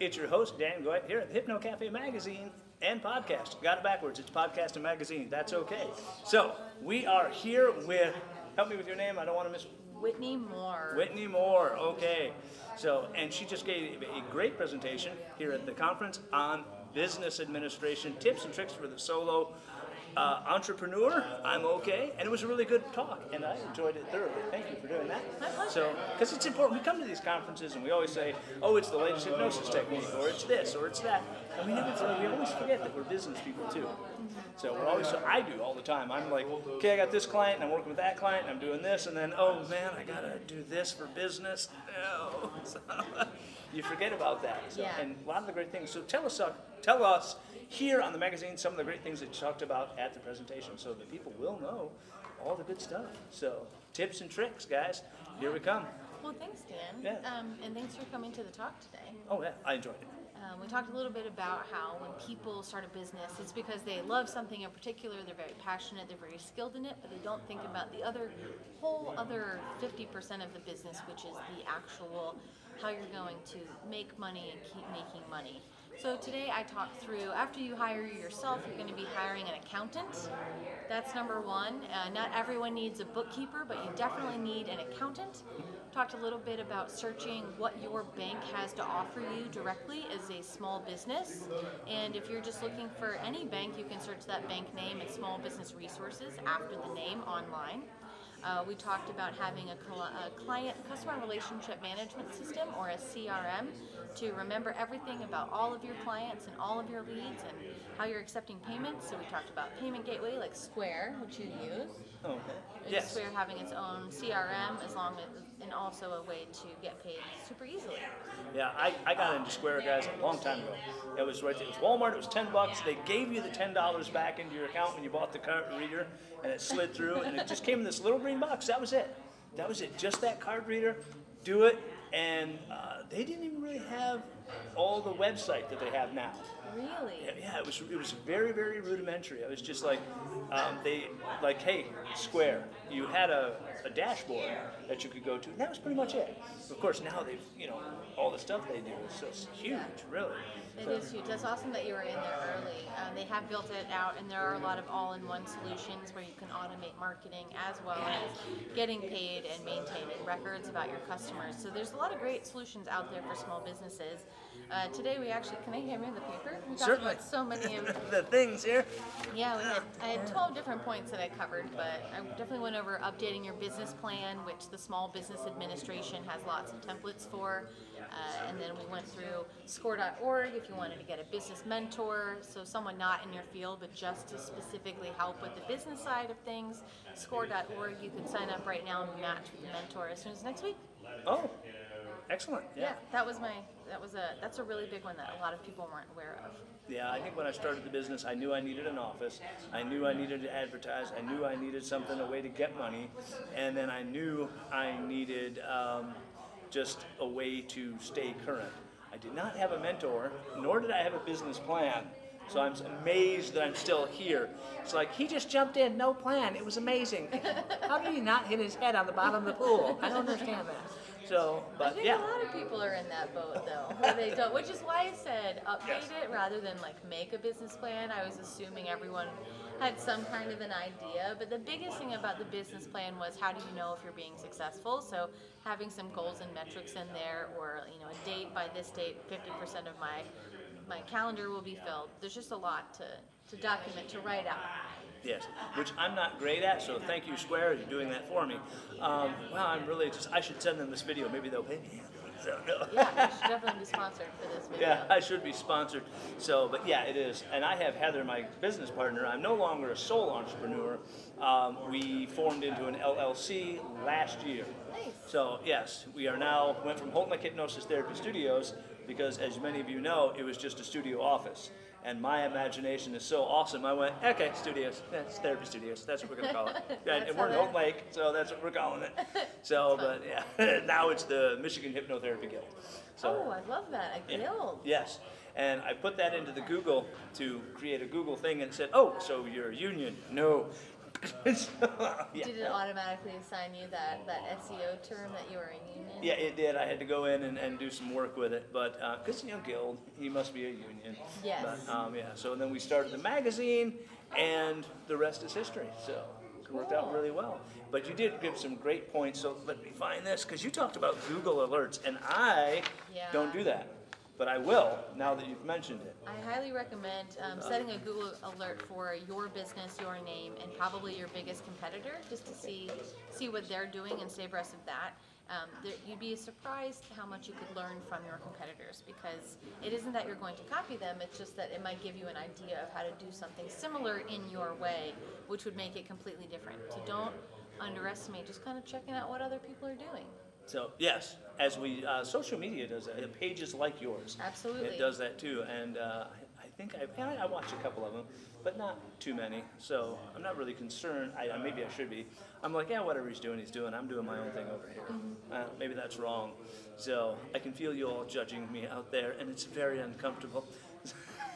it's your host, Dan Goyette, here at Hypno Cafe Magazine and podcast. Got it backwards, it's podcast and magazine, that's okay. So, we are here with, help me with your name, I don't want to miss, Whitney Moore. Whitney Moore, okay. So, and she just gave a great presentation here at the conference on business administration, tips and tricks for the solo uh, entrepreneur. I'm okay, and it was a really good talk, and I enjoyed it thoroughly. Thank you for doing that. My pleasure. So, because it's important, we come to these conferences and we always say, "Oh, it's the latest hypnosis technique," or "It's this," or "It's that," and we never, we always forget that we're business people too. So we're always, so I do all the time. I'm like, okay, I got this client, and I'm working with that client, and I'm doing this, and then, oh man, I gotta do this for business. No. So, you forget about that. So, Yeah. And a lot of the great things. So tell us, uh, tell us here on the magazine some of the great things that you talked about at the presentation, so that people will know all the good stuff. So tips and tricks, guys. Here we come. Well, thanks, Dan. Yeah. Um, and thanks for coming to the talk today. Oh yeah, I enjoyed it. Um, we talked a little bit about how when people start a business, it's because they love something in particular, they're very passionate, they're very skilled in it, but they don't think about the other whole other 50% of the business, which is the actual how you're going to make money and keep making money. So today I talked through after you hire yourself, you're going to be hiring an accountant. That's number one. Uh, not everyone needs a bookkeeper, but you definitely need an accountant. Talked a little bit about searching what your bank has to offer you directly as a small business. And if you're just looking for any bank, you can search that bank name and small business resources after the name online. Uh, we talked about having a, cl- a client customer relationship management system or a CRM to remember everything about all of your clients and all of your leads and how you're accepting payments. So we talked about payment gateway like Square, which you use. Oh, okay. And Yes. Square having its own CRM as long as and also a way to get paid super easily. Yeah, I, I got into Square guys a long time ago. It was right. There. It was Walmart. It was ten bucks. They gave you the ten dollars back into your account when you bought the card reader, and it slid through, and it just came in this little green box. That was it. That was it. Just that card reader. Do it, and uh, they didn't even really have all the website that they have now. Really? Yeah, yeah, it was it was very very rudimentary. It was just like um, they like, hey, Square, you had a, a dashboard that you could go to, and that was pretty much it. Of course, now they've you know all the stuff they do is just huge, really. It So- is huge. That's awesome that you were in there early. Um, they have built it out, and there are a lot of all-in-one solutions where you can automate marketing as well as getting paid and maintaining records about your customers. So there's a lot of great solutions out there for small businesses. Uh, today we actually can I hand me the paper? We talked Certainly. about so many of the things here. yeah, we had, I had 12 different points that I covered, but I definitely went over updating your business plan, which the Small Business Administration has lots of templates for. Uh, and then we went through score.org if you wanted to get a business mentor, so someone not in your field, but just to specifically help with the business side of things. Score.org, you can sign up right now and match with the mentor as soon as next week. Oh, excellent. Yeah, Yeah. that was my, that was a, that's a really big one that a lot of people weren't aware of. Yeah, I think when I started the business, I knew I needed an office. I knew I needed to advertise. I knew I needed something, a way to get money. And then I knew I needed um, just a way to stay current. I did not have a mentor, nor did I have a business plan. So I'm amazed that I'm still here. It's like he just jumped in, no plan. It was amazing. How did he not hit his head on the bottom of the pool? I don't understand that. So, I but think yeah. a lot of people are in that boat though, where they don't. Which is why I said update Yes. it rather than like make a business plan. I was assuming everyone had some kind of an idea, but the biggest thing about the business plan was how do you know if you're being successful? So having some goals and metrics in there, or you know, a date by this date, 50% of my my calendar will be filled. There's just a lot to to document to write out. Yes, which I'm not great at, so thank you, Square, you're doing that for me. Um, well, I'm really just, I should send them this video, maybe they'll pay me. So, no. Yeah, you should definitely be sponsored for this video. Yeah, I should be sponsored. So, but yeah, it is. And I have Heather, my business partner. I'm no longer a sole entrepreneur. Um, we formed into an LLC last year. Nice. So, yes, we are now, went from Holtnick Hypnosis Therapy Studios because, as many of you know, it was just a studio office. And my imagination is so awesome. I went, okay, studios. That's therapy studios. That's what we're going to call it. and, and we're in Houghton Lake, so that's what we're calling it. So, but yeah, now it's the Michigan Hypnotherapy Guild. So, Oh, I love that. A yeah. guild. Yes. And I put that into the Google to create a Google thing and it said, oh, so you're a union. No. yeah. Did it automatically assign you that, that SEO term that you were in union? Yeah, it did. I had to go in and, and do some work with it, but because you know, guild, he must be a union. Yes. But, um, yeah. So then we started the magazine, and the rest is history. So it worked out really well. But you did give some great points. So let me find this because you talked about Google alerts, and I Yeah. don't do that, but I will now that you've mentioned it. I highly recommend um, setting a Google alert for your business, your name, and probably your biggest competitor, just to see see what they're doing and stay abreast of that. Um, there, you'd be surprised how much you could learn from your competitors because it isn't that you're going to copy them; it's just that it might give you an idea of how to do something similar in your way, which would make it completely different. So don't underestimate just kind of checking out what other people are doing. So yes, as we uh, social media does that, pages like yours. Absolutely. It does that too, and uh, I, I think I, I I watched a couple of them, but not too many. So I'm not really concerned. I, I maybe I should be. I'm like, yeah, whatever he's doing, he's doing. I'm doing my own thing over here. Mm-hmm. Uh, maybe that's wrong. So I can feel you all judging me out there, and it's very uncomfortable.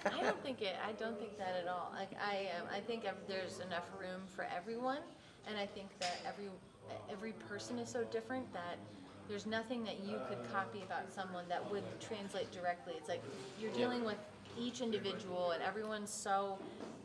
I don't think it. I don't think that at all. Like I, um, I think ev- there's enough room for everyone, and I think that every every person is so different that there's nothing that you could copy about someone that would translate directly. It's like you're dealing with each individual, and everyone's so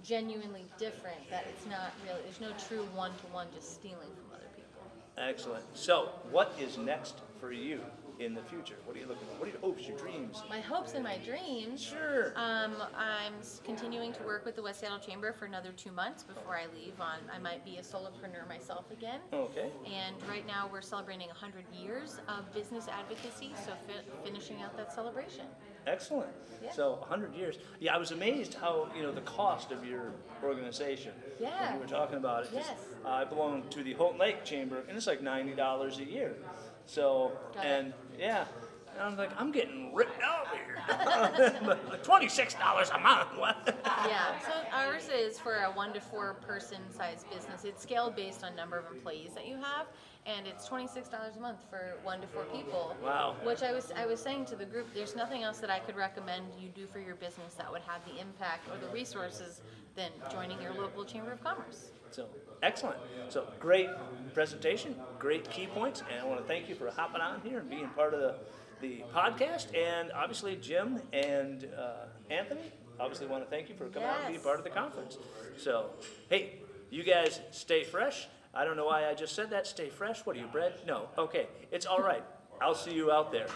genuinely different that it's not really. There's no true one to one just stealing from other people. Excellent. So what is next for you in the future? What are you looking for? What are your hopes, your dreams? My hopes and my dreams. Sure. Um, I'm continuing to work with the West Seattle Chamber for another two months before I leave. On I might be a solopreneur myself again. Okay. And right now we're celebrating 100 years of business advocacy, so fi- finishing out that celebration. Excellent. Yeah. So 100 years. Yeah, I was amazed how, you know, the cost of your organization. When Yeah. you were talking about it. Yes. uh, I belong to the Houghton Lake Chamber, and it's like $90 a year. So, Got it. Yeah. And I'm like, I'm getting ripped out here. $26 a month. What? Yeah, so ours is for a one to four person size business. It's scaled based on number of employees that you have, and it's twenty six dollars a month for one to four people. Wow. Which I was I was saying to the group, there's nothing else that I could recommend you do for your business that would have the impact or the resources than joining your local chamber of commerce. So, excellent. So, great presentation, great key points, and I want to thank you for hopping on here and being part of the, the podcast. And obviously, Jim and uh, Anthony, obviously, want to thank you for coming out and being part of the conference. So, hey, you guys stay fresh. I don't know why I just said that. Stay fresh. What are you, bread? No. Okay, it's all right. I'll see you out there.